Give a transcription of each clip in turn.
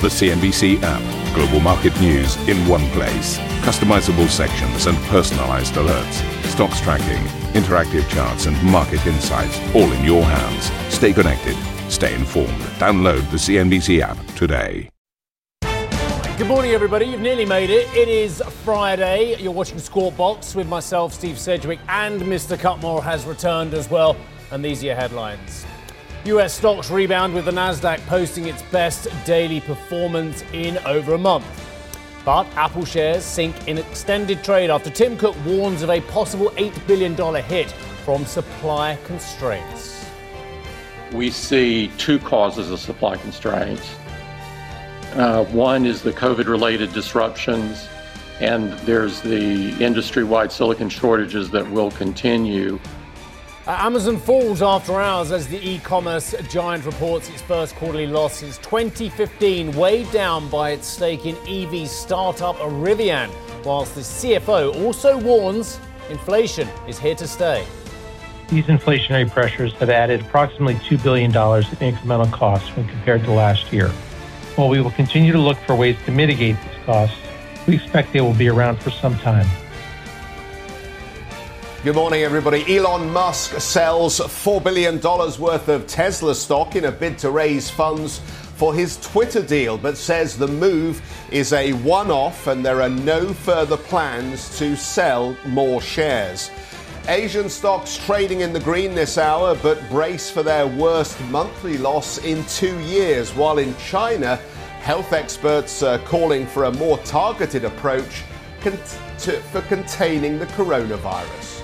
The CNBC app. Global market news in one place. Customizable sections and personalized alerts. Stocks tracking, interactive charts, and market insights all in your hands. Stay connected. Stay informed. Download the CNBC app today. Good morning, everybody. You've nearly made it. It is Friday. You're watching Squawk Box with myself, Steve Sedgwick, and Mr. Cutmore has returned as well. And these are your headlines. US stocks rebound with the Nasdaq posting its best daily performance in over a month. But Apple shares sink in extended trade after Tim Cook warns of a possible $8 billion hit from supply constraints. We see two causes of supply constraints. Uh, one is the COVID related disruptions, and there's the industry wide silicon shortages that will continue. Uh, Amazon falls after hours as the e commerce giant reports its first quarterly loss since 2015, weighed down by its stake in EV startup Rivian, whilst the CFO also warns inflation is here to stay. These inflationary pressures have added approximately $2 billion in incremental costs when compared to last year. While we will continue to look for ways to mitigate these costs, we expect they will be around for some time. Good morning, everybody. Elon Musk sells $4 billion worth of Tesla stock in a bid to raise funds for his Twitter deal, but says the move is a one off and there are no further plans to sell more shares. Asian stocks trading in the green this hour, but brace for their worst monthly loss in two years, while in China, health experts are calling for a more targeted approach for containing the coronavirus.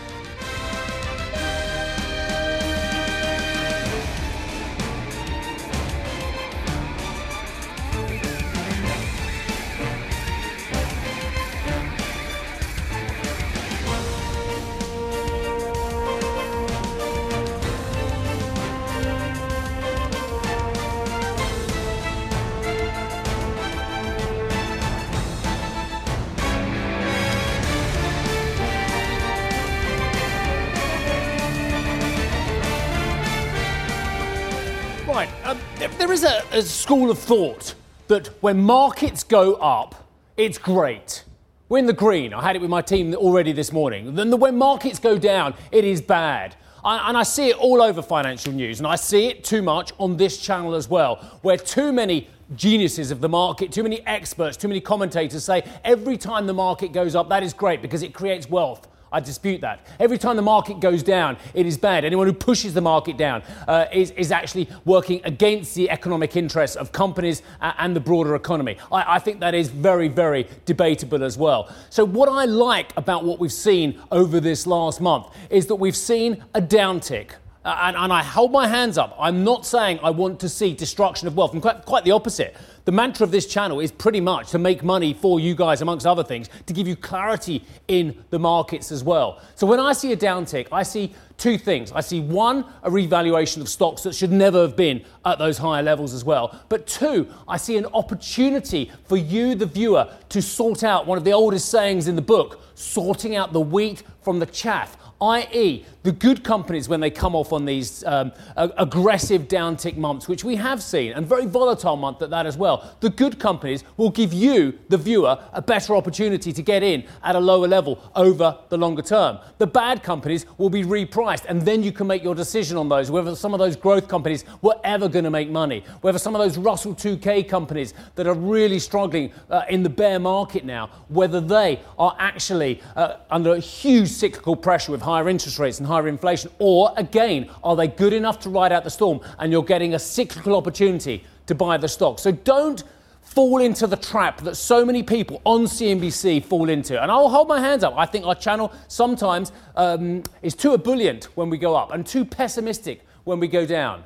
A school of thought that when markets go up, it's great. We're in the green. I had it with my team already this morning. Then when markets go down, it is bad. and I see it all over financial news, and I see it too much on this channel as well, where too many geniuses of the market, too many experts, too many commentators say every time the market goes up, that is great because it creates wealth. I dispute that. Every time the market goes down, it is bad. Anyone who pushes the market down uh, is, is actually working against the economic interests of companies and the broader economy. I, I think that is very, very debatable as well. So, what I like about what we've seen over this last month is that we've seen a downtick. Uh, and, and, I hold my hands up. I'm not saying I want to see destruction of wealth. quite, quite the opposite. The mantra of this channel is pretty much to make money for you guys, amongst other things, to give you clarity in the markets as well. So when I see a downtick, I see two things. I see one, a revaluation of stocks that should never have been at those higher levels as well. But two, I see an opportunity for you, the viewer, to sort out one of the oldest sayings in the book sorting out the wheat from the chaff i.e., the good companies, when they come off on these um, aggressive downtick months, which we have seen, and very volatile month at that as well, the good companies will give you, the viewer, a better opportunity to get in at a lower level over the longer term. The bad companies will be repriced, and then you can make your decision on those, whether some of those growth companies were ever going to make money, whether some of those Russell 2K companies that are really struggling uh, in the bear market now, whether they are actually uh, under huge cyclical pressure with higher interest rates and higher inflation? Or again, are they good enough to ride out the storm and you're getting a cyclical opportunity to buy the stock? So don't fall into the trap that so many people on CNBC fall into. And I'll hold my hands up. I think our channel sometimes um, is too ebullient when we go up and too pessimistic when we go down.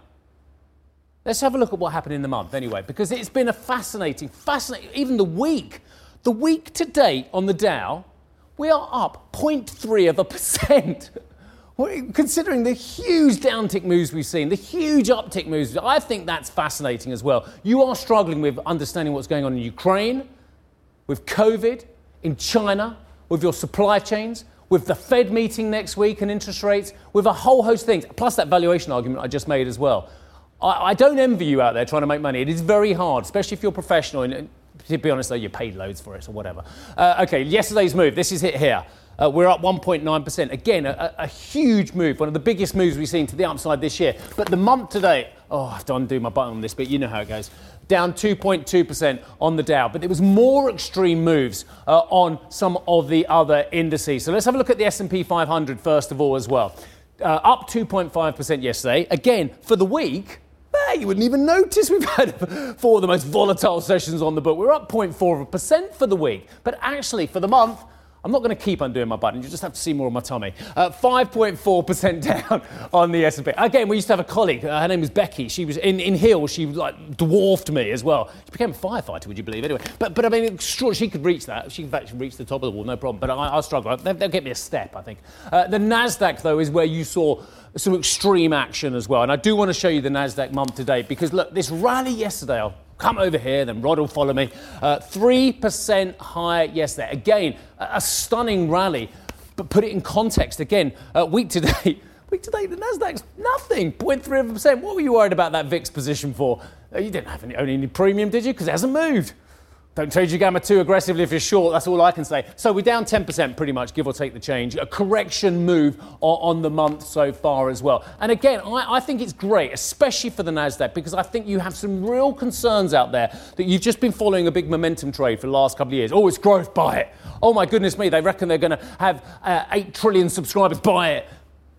Let's have a look at what happened in the month anyway, because it's been a fascinating, fascinating, even the week. The week to date on the Dow we are up 0.3 of a percent. Considering the huge downtick moves we've seen, the huge uptick moves, I think that's fascinating as well. You are struggling with understanding what's going on in Ukraine, with COVID, in China, with your supply chains, with the Fed meeting next week and interest rates, with a whole host of things, plus that valuation argument I just made as well. I, I, don't envy you out there trying to make money. It is very hard, especially if you're professional. And to be honest, though, you paid loads for it or whatever. Uh, okay, yesterday's move. This is it here. Uh, we're up 1.9%. Again, a, a, huge move, one of the biggest moves we've seen to the upside this year. But the month to date, oh, I have to undo my button on this, but you know how it goes. Down 2.2% on the Dow. But there was more extreme moves uh, on some of the other indices. So let's have a look at the S&P 500 first of all as well. Uh, up 2.5% yesterday. Again, for the week, eh, you wouldn't even notice we've had four of the most volatile sessions on the book. We're up 0.4% for the week. But actually, for the month, I'm not going to keep undoing my button. You just have to see more of my tummy. Uh, 5.4% down on the S&P. Again, we used to have a colleague. Uh, her name was Becky. She was in, in Hill. She like dwarfed me as well. She became a firefighter, would you believe? Anyway, but but I mean, she could reach that. She could actually reach the top of the wall, no problem. But I, will struggle. They'll, they'll, get me a step, I think. Uh, the Nasdaq though is where you saw some extreme action as well. And I do want to show you the Nasdaq month today because look, this rally yesterday. I'll come over here, then Rod will follow me. Uh, 3% higher yesterday. Again, a, a, stunning rally. But put it in context again, uh, week today. Week today, the Nasdaq's nothing, 0.3%. What were you worried about that VIX position for? Uh, you didn't have any, any premium, did you? Because it hasn't moved. Don't trade your gamma too aggressively if you're short. That's all I can say. So we're down 10% pretty much, give or take the change. A correction move on, the month so far as well. And again, I, I think it's great, especially for the NASDAQ, because I think you have some real concerns out there that you've just been following a big momentum trade for the last couple of years. Oh, it's growth, buy it. Oh my goodness me, they reckon they're going to have uh, 8 trillion subscribers, buy it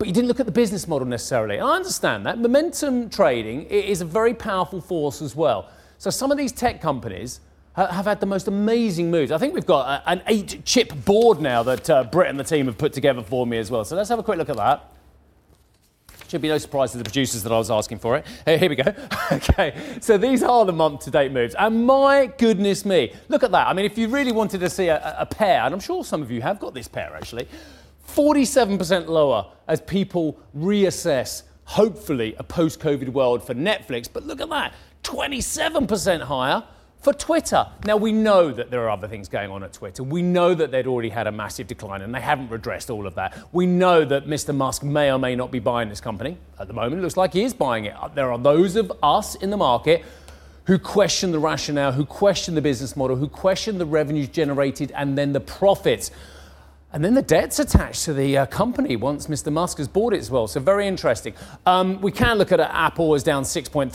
but you didn't look at the business model necessarily. I understand that. Momentum trading is a very powerful force as well. So some of these tech companies have had the most amazing moves. I think we've got an eight chip board now that uh, Brett and the team have put together for me as well. So let's have a quick look at that. Should be no surprise to the producers that I was asking for it. Here we go. okay, so these are the month to date moves. And my goodness me, look at that. I mean, if you really wanted to see a, a pair, and I'm sure some of you have got this pair actually, 47% lower as people reassess, hopefully, a post COVID world for Netflix. But look at that, 27% higher for Twitter. Now, we know that there are other things going on at Twitter. We know that they'd already had a massive decline and they haven't redressed all of that. We know that Mr. Musk may or may not be buying this company. At the moment, it looks like he is buying it. There are those of us in the market who question the rationale, who question the business model, who question the revenues generated and then the profits. And then the debt's attached to the uh, company once Mr. Musk has bought it as well. So very interesting. Um, we can look at Apple as down 6.3%,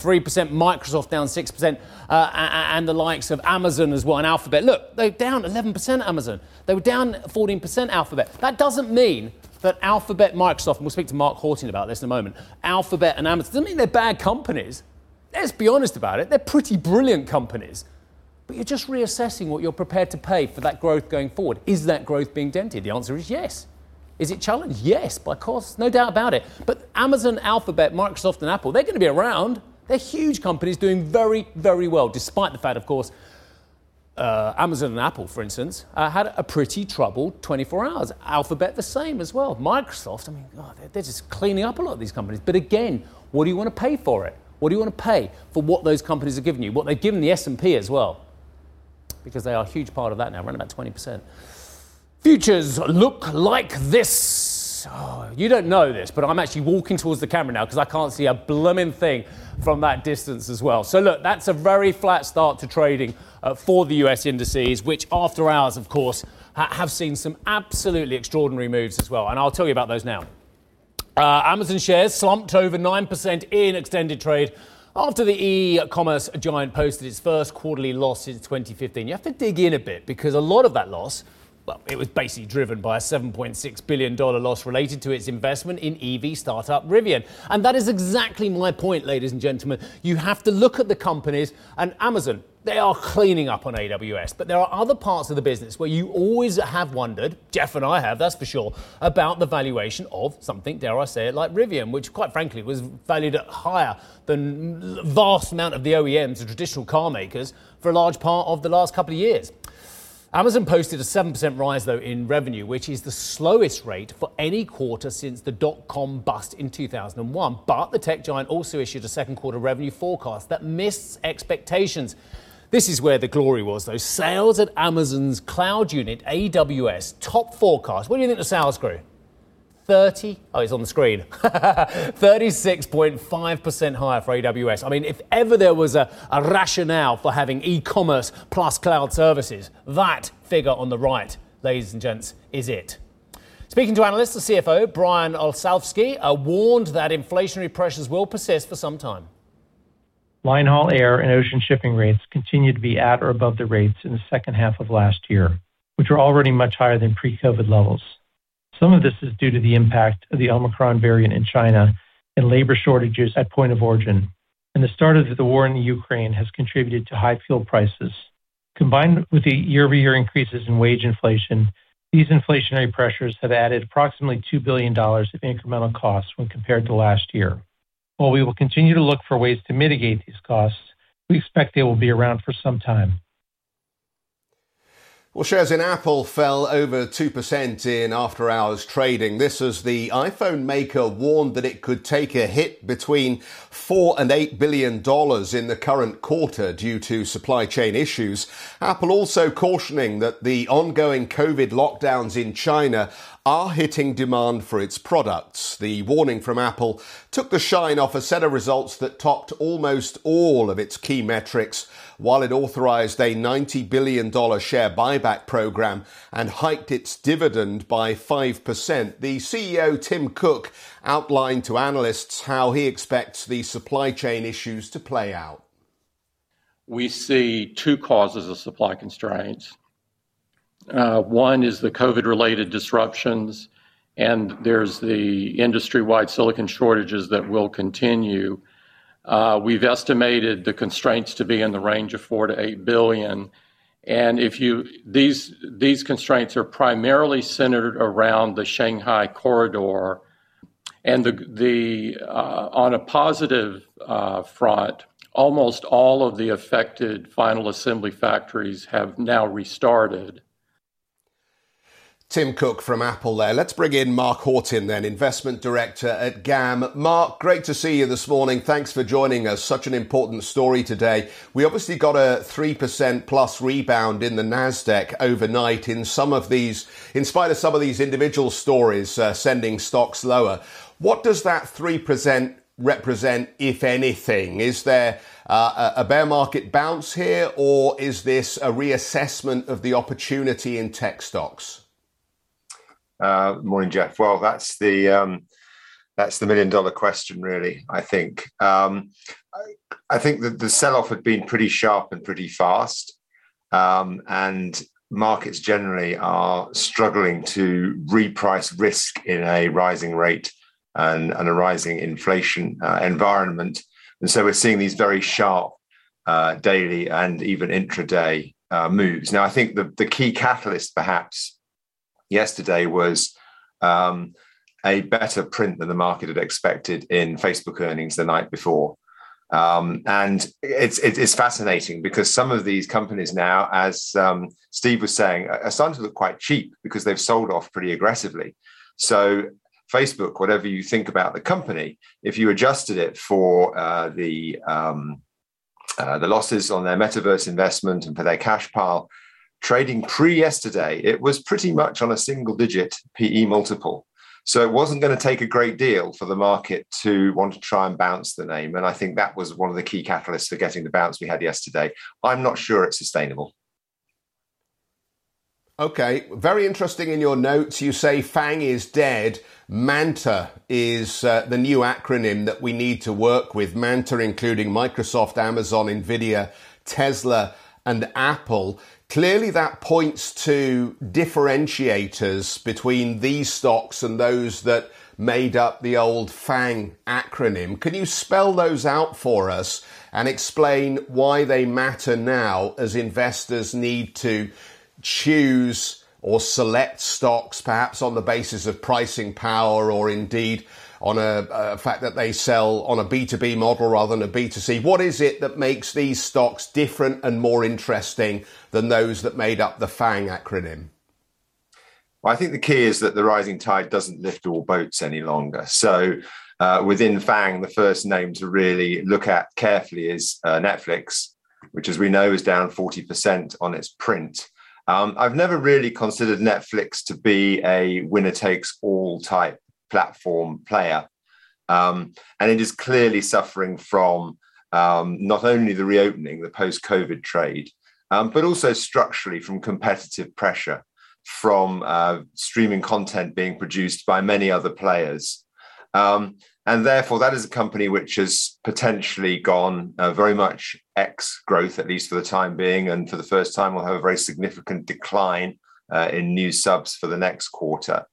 Microsoft down 6%, uh, and the likes of Amazon as well, and Alphabet. Look, they're down 11% Amazon. They were down 14% Alphabet. That doesn't mean that Alphabet, Microsoft, and we'll speak to Mark Horton about this in a moment, Alphabet and Amazon, doesn't mean they're bad companies. Let's be honest about it. They're pretty brilliant companies. But you're just reassessing what you're prepared to pay for that growth going forward. Is that growth being dented? The answer is yes. Is it challenged? Yes, by course, no doubt about it. But Amazon, Alphabet, Microsoft, and Apple, they're going to be around. They're huge companies doing very, very well, despite the fact, of course, uh, Amazon and Apple, for instance, uh, had a pretty troubled 24 hours. Alphabet, the same as well. Microsoft, I mean, God, they're, they're just cleaning up a lot of these companies. But again, what do you want to pay for it? What do you want to pay for what those companies are giving you? What they've given the S&P as well because they are a huge part of that now, around about 20%. Futures look like this. Oh, you don't know this, but I'm actually walking towards the camera now because I can't see a blooming thing from that distance as well. So, look, that's a very flat start to trading uh, for the US indices, which after hours, of course, ha- have seen some absolutely extraordinary moves as well. And I'll tell you about those now. Uh, Amazon shares slumped over 9% in extended trade after the e-commerce giant posted its first quarterly loss since 2015, you have to dig in a bit because a lot of that loss well, it was basically driven by a $7.6 billion loss related to its investment in EV startup Rivian. And that is exactly my point, ladies and gentlemen. You have to look at the companies, and Amazon, they are cleaning up on AWS. But there are other parts of the business where you always have wondered, Jeff and I have, that's for sure, about the valuation of something, dare I say it, like Rivian, which quite frankly was valued at higher than vast amount of the OEMs, the traditional car makers, for a large part of the last couple of years. Amazon posted a 7% rise, though, in revenue, which is the slowest rate for any quarter since the dot com bust in 2001. But the tech giant also issued a second quarter revenue forecast that missed expectations. This is where the glory was, though. Sales at Amazon's cloud unit, AWS, top forecast. What do you think the sales grew? 30, oh, it's on the screen, 36.5% higher for AWS. I mean, if ever there was a, a rationale for having e commerce plus cloud services, that figure on the right, ladies and gents, is it. Speaking to analysts, the CFO, Brian Olsavsky, uh, warned that inflationary pressures will persist for some time. Line haul air and ocean shipping rates continue to be at or above the rates in the second half of last year, which were already much higher than pre COVID levels. Some of this is due to the impact of the Omicron variant in China and labor shortages at point of origin. And the start of the war in the Ukraine has contributed to high fuel prices. Combined with the year-over-year increases in wage inflation, these inflationary pressures have added approximately $2 billion of incremental costs when compared to last year. While we will continue to look for ways to mitigate these costs, we expect they will be around for some time. Well, shares in Apple fell over 2% in after hours trading. This as the iPhone maker warned that it could take a hit between 4 and 8 billion dollars in the current quarter due to supply chain issues. Apple also cautioning that the ongoing COVID lockdowns in China are hitting demand for its products. The warning from Apple took the shine off a set of results that topped almost all of its key metrics while it authorized a $90 billion share buyback program and hiked its dividend by 5%. The CEO, Tim Cook, outlined to analysts how he expects the supply chain issues to play out. We see two causes of supply constraints. Uh, one is the COVID-related disruptions, and there's the industry-wide silicon shortages that will continue. Uh, we've estimated the constraints to be in the range of four to eight billion. And if you these these constraints are primarily centered around the Shanghai corridor, and the the uh, on a positive uh, front, almost all of the affected final assembly factories have now restarted. Tim Cook from Apple there. Let's bring in Mark Horton then, investment director at GAM. Mark, great to see you this morning. Thanks for joining us. Such an important story today. We obviously got a 3% plus rebound in the NASDAQ overnight in some of these, in spite of some of these individual stories uh, sending stocks lower. What does that 3% represent, if anything? Is there uh, a bear market bounce here or is this a reassessment of the opportunity in tech stocks? Uh, morning, Jeff. Well, that's the um, that's the million dollar question, really. I think. Um, I, I, think that the sell off had been pretty sharp and pretty fast, um, and markets generally are struggling to reprice risk in a rising rate and, and a rising inflation uh, environment. And so we're seeing these very sharp uh, daily and even intraday uh, moves. Now, I think the, the key catalyst, perhaps, yesterday was um, a better print than the market had expected in Facebook earnings the night before. Um, and it's it's fascinating because some of these companies now, as um, Steve was saying, are starting to look quite cheap because they've sold off pretty aggressively. So Facebook, whatever you think about the company, if you adjusted it for uh, the um, uh, the losses on their metaverse investment and for their cash pile, trading pre yesterday, it was pretty much on a single digit PE multiple. So it wasn't going to take a great deal for the market to want to try and bounce the name. And I think that was one of the key catalysts for getting the bounce we had yesterday. I'm not sure it's sustainable. Okay, very interesting in your notes. You say FANG is dead. MANTA is uh, the new acronym that we need to work with. MANTA including Microsoft, Amazon, Nvidia, Tesla, and Apple. Clearly, that points to differentiators between these stocks and those that made up the old FANG acronym. Can you spell those out for us and explain why they matter now as investors need to choose or select stocks, perhaps on the basis of pricing power or indeed on a, a, fact that they sell on a B2B model rather than a B2C. What is it that makes these stocks different and more interesting than those that made up the FANG acronym? Well, I think the key is that the rising tide doesn't lift all boats any longer. So uh, within FANG, the first name to really look at carefully is uh, Netflix, which, as we know, is down 40% on its print. Um, I've never really considered Netflix to be a winner takes all type platform player. Um, and it is clearly suffering from um, not only the reopening, the post COVID trade, um, but also structurally from competitive pressure from uh, streaming content being produced by many other players. Um, and therefore, that is a company which has potentially gone uh, very much X growth, at least for the time being. And for the first time, will have a very significant decline uh, in new subs for the next quarter.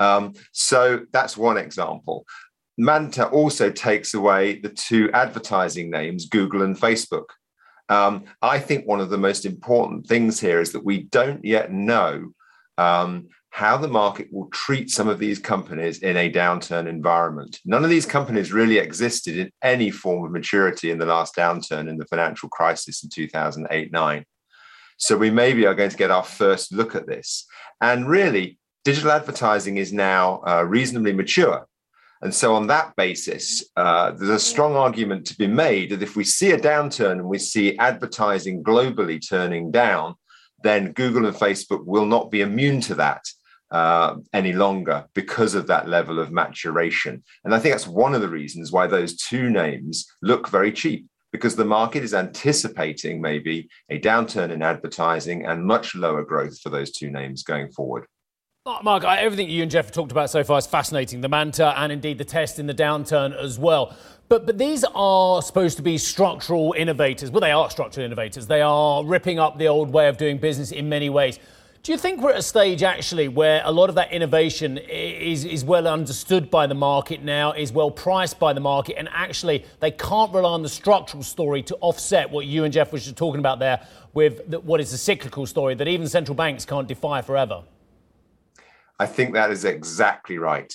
Um, so that's one example. Manta also takes away the two advertising names, Google and Facebook. Um, I think one of the most important things here is that we don't yet know um, how the market will treat some of these companies in a downturn environment. None of these companies really existed in any form of maturity in the last downturn in the financial crisis in 2008 9. So we maybe are going to get our first look at this. And really, digital advertising is now uh, reasonably mature. And so, on that basis, uh, there's a strong argument to be made that if we see a downturn and we see advertising globally turning down, then Google and Facebook will not be immune to that uh, any longer because of that level of maturation. And I think that's one of the reasons why those two names look very cheap because the market is anticipating maybe a downturn in advertising and much lower growth for those two names going forward. Mark, everything you and Jeff have talked about so far is fascinating. The Manta and indeed the test in the downturn as well. But, but these are supposed to be structural innovators. Well, they are structural innovators. They are ripping up the old way of doing business in many ways. Do you think we're at a stage actually where a lot of that innovation is, is well understood by the market now, is well priced by the market, and actually they can't rely on the structural story to offset what you and Jeff were talking about there with the, what is a cyclical story that even central banks can't defy forever? I think that is exactly right.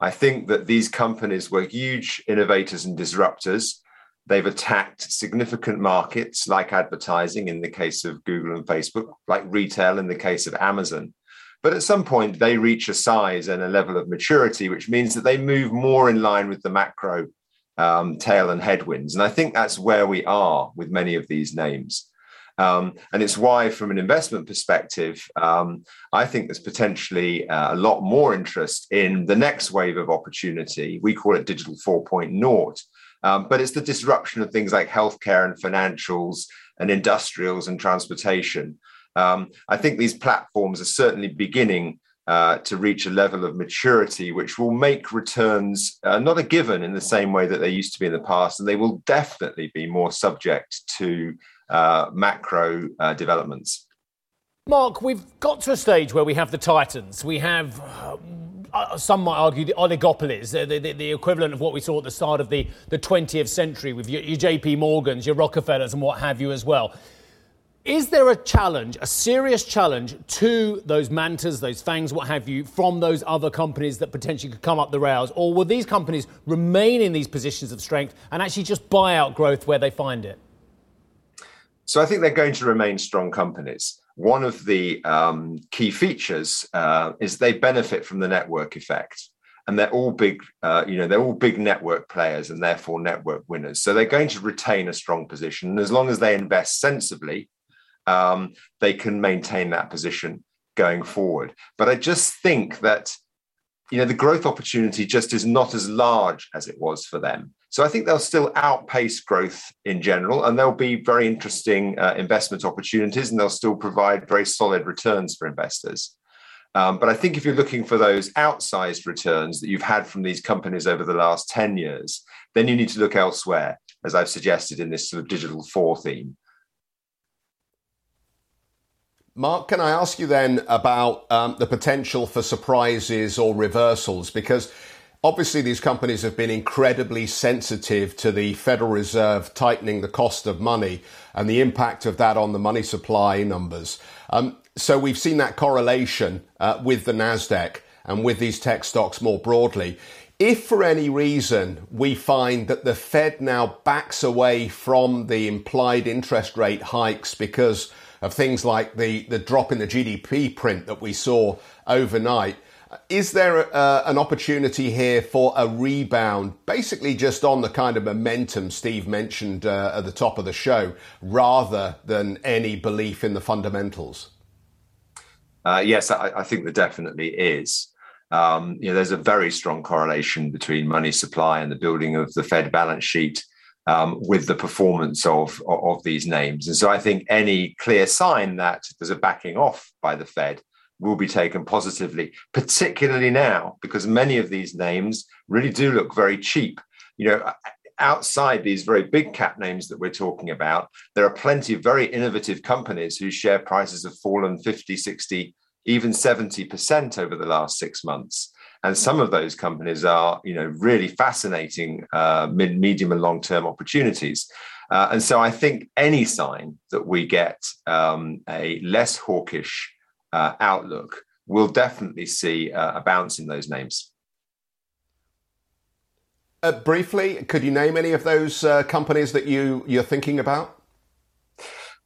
I think that these companies were huge innovators and disruptors They've attacked significant markets like advertising in the case of Google and Facebook, like retail in the case of Amazon. But at some point, they reach a size and a level of maturity, which means that they move more in line with the macro um, tail and headwinds. And I think that's where we are with many of these names. Um, and it's why, from an investment perspective, um, I think there's potentially uh, a lot more interest in the next wave of opportunity. We call it Digital 4.0, um, but it's the disruption of things like healthcare and financials and industrials and transportation. Um, I think these platforms are certainly beginning uh, to reach a level of maturity which will make returns uh, not a given in the same way that they used to be in the past, and they will definitely be more subject to uh, macro uh, developments. Mark, we've got to a stage where we have the Titans. We have uh, uh, some might argue the oligopolies, the, the, the, equivalent of what we saw at the start of the, the 20th century with your, your JP Morgans, your Rockefellers, and what have you as well. Is there a challenge, a serious challenge to those mantas, those fangs, what have you, from those other companies that potentially could come up the rails? Or will these companies remain in these positions of strength and actually just buy out growth where they find it? So I think they're going to remain strong companies. One of the um, key features uh, is they benefit from the network effect. And they're all big uh, you know they're all big network players and therefore network winners. So they're going to retain a strong position. And as long as they invest sensibly um, they can maintain that position going forward. But i just think that you know the growth opportunity just is not as large as it was for them so I think they'll still outpace growth in general, and there'll be very interesting uh, investment opportunities, and they'll still provide very solid returns for investors. Um, but I think if you're looking for those outsized returns that you've had from these companies over the last 10 years, then you need to look elsewhere, as I've suggested in this sort of digital four theme. Mark, can I ask you then about um, the potential for surprises or reversals? Because Obviously, these companies have been incredibly sensitive to the Federal Reserve tightening the cost of money and the impact of that on the money supply numbers. Um, so we've seen that correlation uh, with the Nasdaq and with these tech stocks more broadly. If for any reason we find that the Fed now backs away from the implied interest rate hikes because of things like the, the drop in the GDP print that we saw overnight, is there uh, an opportunity here for a rebound, basically just on the kind of momentum Steve mentioned uh, at the top of the show, rather than any belief in the fundamentals? Uh, yes, I, I, think there definitely is. Um, you know, there's a very strong correlation between money supply and the building of the Fed balance sheet um, with the performance of, of these names. And so I think any clear sign that there's a backing off by the Fed will be taken positively, particularly now, because many of these names really do look very cheap. You know, outside these very big cap names that we're talking about, there are plenty of very innovative companies whose share prices have fallen 50, 60, even 70% over the last six months. And some of those companies are, you know, really fascinating uh, mid, medium, and long-term opportunities. Uh, and so I think any sign that we get um, a less hawkish uh, outlook we'll definitely see uh, a bounce in those names. Uh, briefly, could you name any of those uh, companies that you you're thinking about?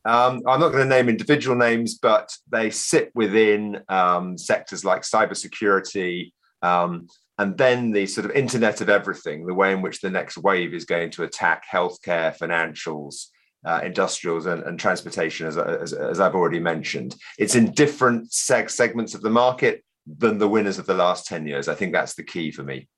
Um, I'm not going to name individual names, but they sit within um, sectors like cybersecurity, um, and then the sort of Internet of Everything, the way in which the next wave is going to attack healthcare, financials, uh, industrials, and, and transportation, as, as, as, I've already mentioned. It's in different seg- segments of the market than the winners of the last 10 years. I think that's the key for me.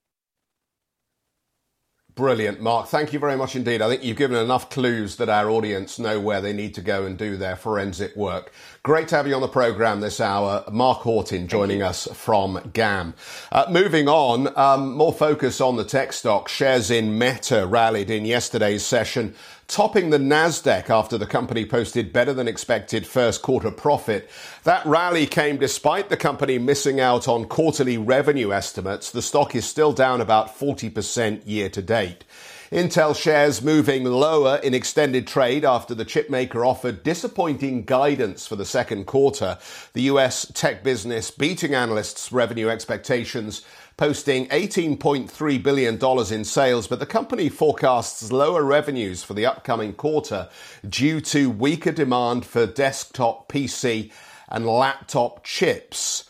Brilliant, Mark. Thank you very much indeed. I think you've given enough clues that our audience know where they need to go and do their forensic work. Great to have you on the program this hour. Mark Horton joining us from GAM. Uh, moving on, um, more focus on the tech stock. Shares in Meta rallied in yesterday's session topping the Nasdaq after the company posted better than expected first quarter profit. That rally came despite the company missing out on quarterly revenue estimates. The stock is still down about 40% year to date. Intel shares moving lower in extended trade after the chipmaker offered disappointing guidance for the second quarter. The US tech business beating analysts' revenue expectations posting $18.3 billion in sales, but the company forecasts lower revenues for the upcoming quarter due to weaker demand for desktop PC and laptop chips.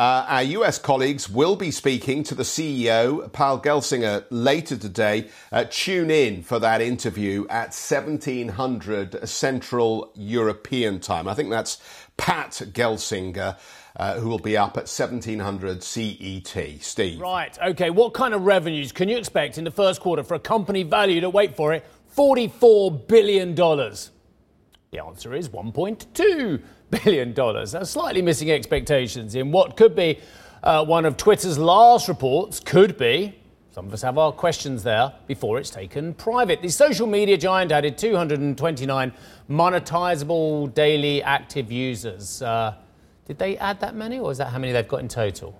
Uh, our US colleagues will be speaking to the CEO, Paul Gelsinger, later today. Uh, tune in for that interview at 1700 Central European Time. I think that's Pat Gelsinger uh, who will be up at 1700 CET. Steve. Right, okay. What kind of revenues can you expect in the first quarter for a company valued at, wait for it, $44 billion? The answer is $1.2 billion. That's slightly missing expectations in what could be uh, one of Twitter's last reports, could be. Some of us have our questions there before it's taken private. The social media giant added 229 monetizable daily active users. Uh, did they add that many, or is that how many they've got in total?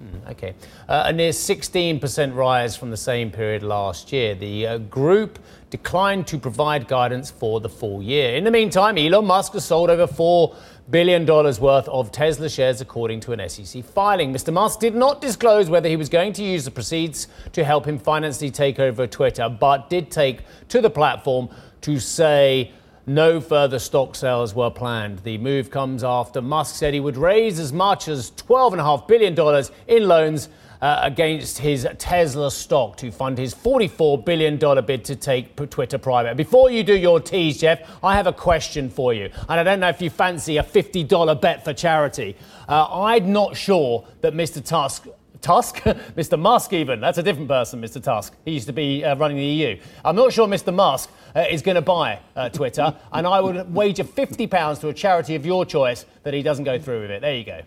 Hmm, okay. Uh, a near 16% rise from the same period last year. The uh, group declined to provide guidance for the full year. In the meantime, Elon Musk has sold over $4 billion worth of Tesla shares, according to an SEC filing. Mr. Musk did not disclose whether he was going to use the proceeds to help him finance the takeover of Twitter, but did take to the platform to say no further stock sales were planned. The move comes after Musk said he would raise as much as $12.5 billion in loans uh, against his Tesla stock to fund his $44 billion bid to take Twitter private. Before you do your tease, Jeff, I have a question for you. And I don't know if you fancy a $50 bet for charity. Uh, I'm not sure that Mr. Tusk Tusk, Mr. Musk, even. That's a different person, Mr. Tusk. He used to be uh, running the EU. I'm not sure Mr. Musk uh, is going to buy uh, Twitter, and I would wager £50 to a charity of your choice that he doesn't go through with it. There you go.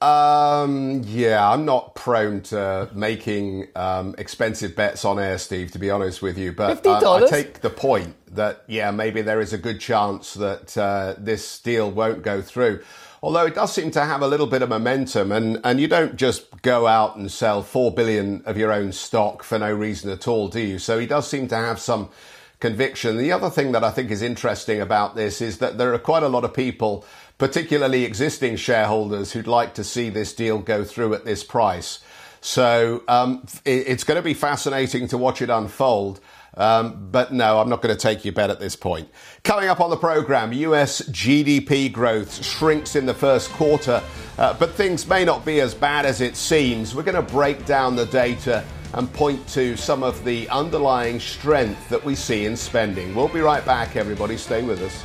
Um, yeah, I'm not prone to making um, expensive bets on air, Steve, to be honest with you. But uh, I take the point that, yeah, maybe there is a good chance that uh, this deal won't go through. Although it does seem to have a little bit of momentum, and, and you don't just go out and sell four billion of your own stock for no reason at all, do you? So he does seem to have some conviction. The other thing that I think is interesting about this is that there are quite a lot of people, particularly existing shareholders, who'd like to see this deal go through at this price. So um, it's going to be fascinating to watch it unfold. Um, but no, I'm not going to take your bet at this point. Coming up on the program, US GDP growth shrinks in the first quarter, uh, but things may not be as bad as it seems. We're going to break down the data and point to some of the underlying strength that we see in spending. We'll be right back, everybody. Stay with us.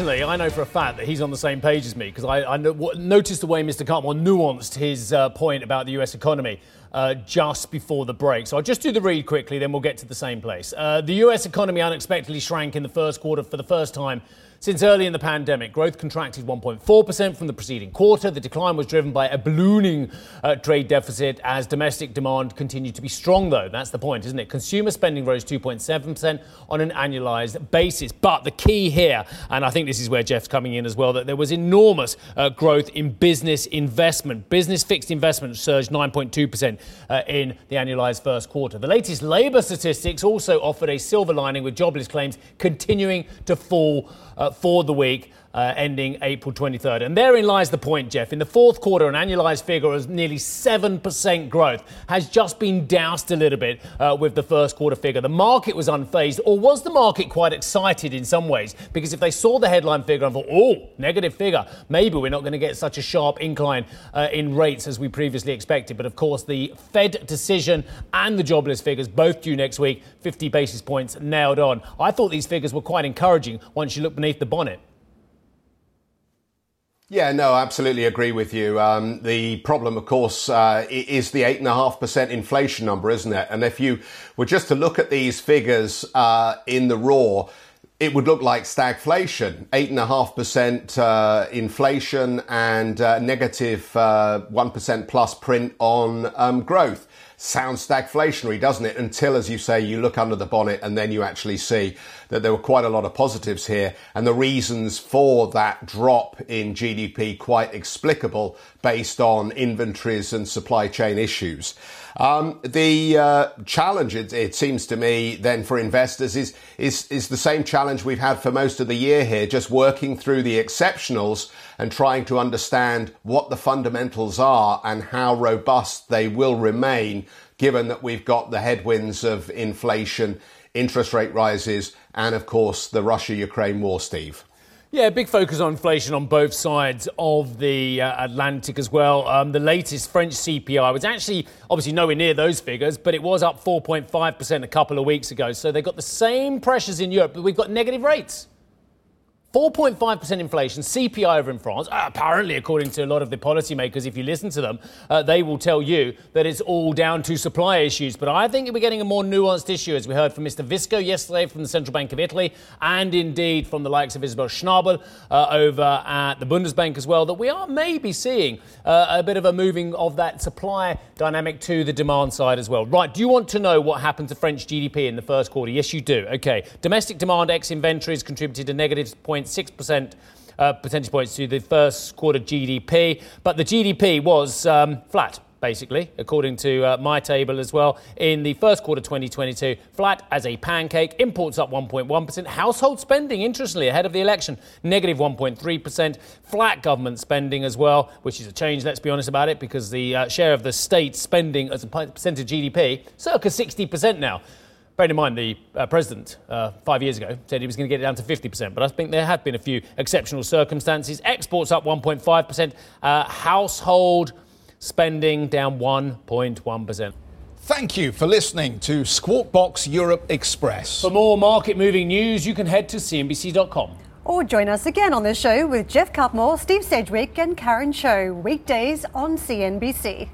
I know for a fact that he's on the same page as me because I, I no, noticed the way Mr. Cutmore nuanced his uh, point about the US economy uh, just before the break. So I'll just do the read quickly, then we'll get to the same place. Uh, the US economy unexpectedly shrank in the first quarter for the first time since early in the pandemic, growth contracted 1.4% from the preceding quarter. The decline was driven by a ballooning uh, trade deficit as domestic demand continued to be strong, though. That's the point, isn't it? Consumer spending rose 2.7% on an annualized basis. But the key here, and I think this is where Jeff's coming in as well, that there was enormous uh, growth in business investment. Business fixed investment surged 9.2% uh, in the annualized first quarter. The latest labor statistics also offered a silver lining with jobless claims continuing to fall uh, for the week. Uh, ending April 23rd. And therein lies the point, Jeff. In the fourth quarter, an annualized figure of nearly 7% growth has just been doused a little bit uh, with the first quarter figure. The market was unfazed, or was the market quite excited in some ways? Because if they saw the headline figure and thought, oh, negative figure, maybe we're not going to get such a sharp incline uh, in rates as we previously expected. But of course, the Fed decision and the jobless figures, both due next week, 50 basis points nailed on. I thought these figures were quite encouraging once you look beneath the bonnet. Yeah, no, absolutely agree with you. Um, the problem, of course, uh, is the 8.5% inflation number, isn't it? And if you were just to look at these figures uh, in the raw, it would look like stagflation, 8.5% uh, inflation and uh, negative 1% uh, plus print on um, growth sounds stagflationary, doesn't it? Until, as you say, you look under the bonnet and then you actually see that there were quite a lot of positives here and the reasons for that drop in GDP quite explicable based on inventories and supply chain issues. Um, the uh, challenge, it, it, seems to me, then for investors is, is is the same challenge we've had for most of the year here, just working through the exceptionals and trying to understand what the fundamentals are and how robust they will remain, given that we've got the headwinds of inflation, interest rate rises, and of course the Russia-Ukraine war, Steve. Yeah, big focus on inflation on both sides of the uh, Atlantic as well. Um, the latest French CPI was actually obviously nowhere near those figures, but it was up 4.5% a couple of weeks ago. So they've got the same pressures in Europe, but we've got negative rates. 4.5% inflation, CPI over in France. Uh, apparently, according to a lot of the policymakers, if you listen to them, uh, they will tell you that it's all down to supply issues. But I think we're getting a more nuanced issue, as we heard from Mr. Visco yesterday from the Central Bank of Italy, and indeed from the likes of Isabel Schnabel uh, over at the Bundesbank as well, that we are maybe seeing uh, a bit of a moving of that supply dynamic to the demand side as well. Right, do you want to know what happened to French GDP in the first quarter? Yes, you do. Okay. Domestic demand ex inventories contributed a negative point. 0.6%. Uh, percentage points to the first quarter GDP, but the GDP was um, flat basically, according to uh, my table as well. In the first quarter 2022, flat as a pancake, imports up 1.1%, household spending, interestingly, ahead of the election, negative 1.3%, flat government spending as well, which is a change, let's be honest about it, because the uh, share of the state spending as a percent of GDP, circa 60% now. Bearing in mind, the uh, president uh, five years ago said he was going to get it down to 50%, but I think there have been a few exceptional circumstances. Exports up 1.5%, uh, household spending down 1.1%. Thank you for listening to Squawk Box Europe Express. For more market moving news, you can head to CNBC.com. Or join us again on the show with Jeff Cutmore, Steve Sedgwick, and Karen Tso, weekdays on CNBC.